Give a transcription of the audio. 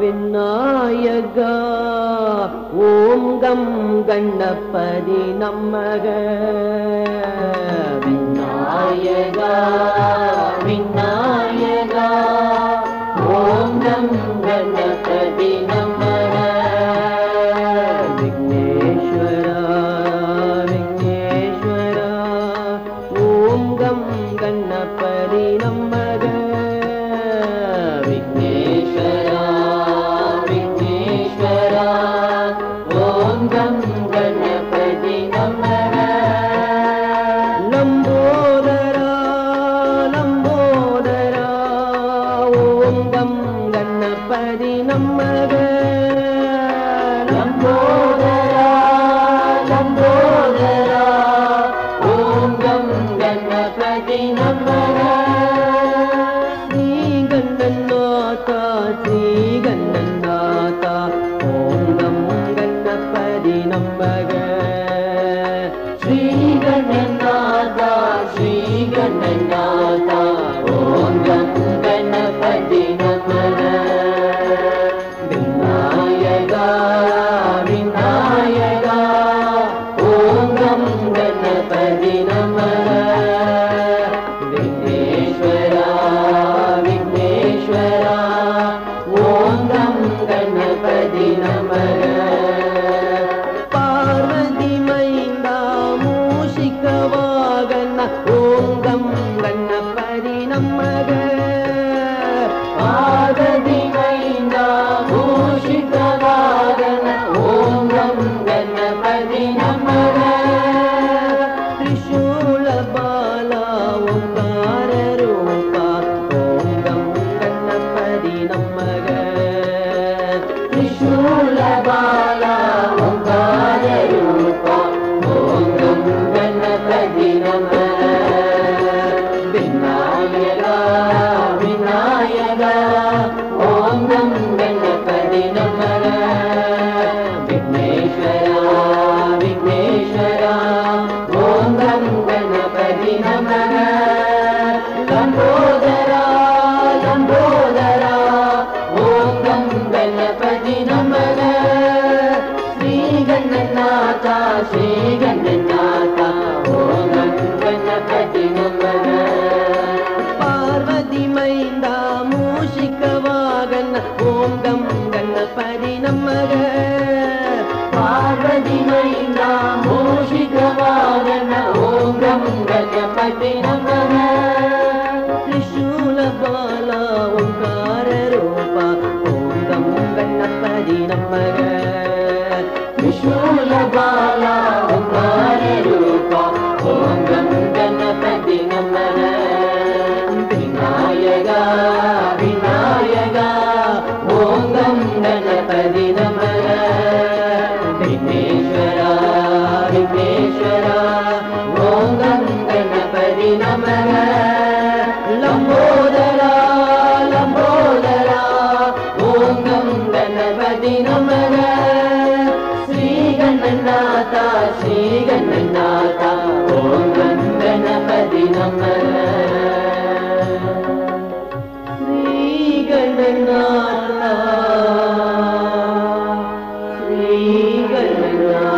விநாயகா ஓம் கம் கண்ணப்பதி நம்மக. விநாயகா விநாயகா ஓம் கம் கண்ணப்பதி நம்மக. விக்னேஸ்வரா விக்னேஸ்வரா. ஓம் கம் கண்ணப்பதி நம்மக. गङ्गणपति नमजिमयि नामो शिखवादन ஓங்கம் गणपति நம்மக நமக. லம்போதரா லம்போதரா ஓம் கணபதி நமக. ஸ்ரீகண்ணநாதா ஸ்ரீகண்ணநாதா ஓம் கணபதி நமக. ஸ்ரீகண்ணநாதா ஸ்ரீகண்ணநாதா.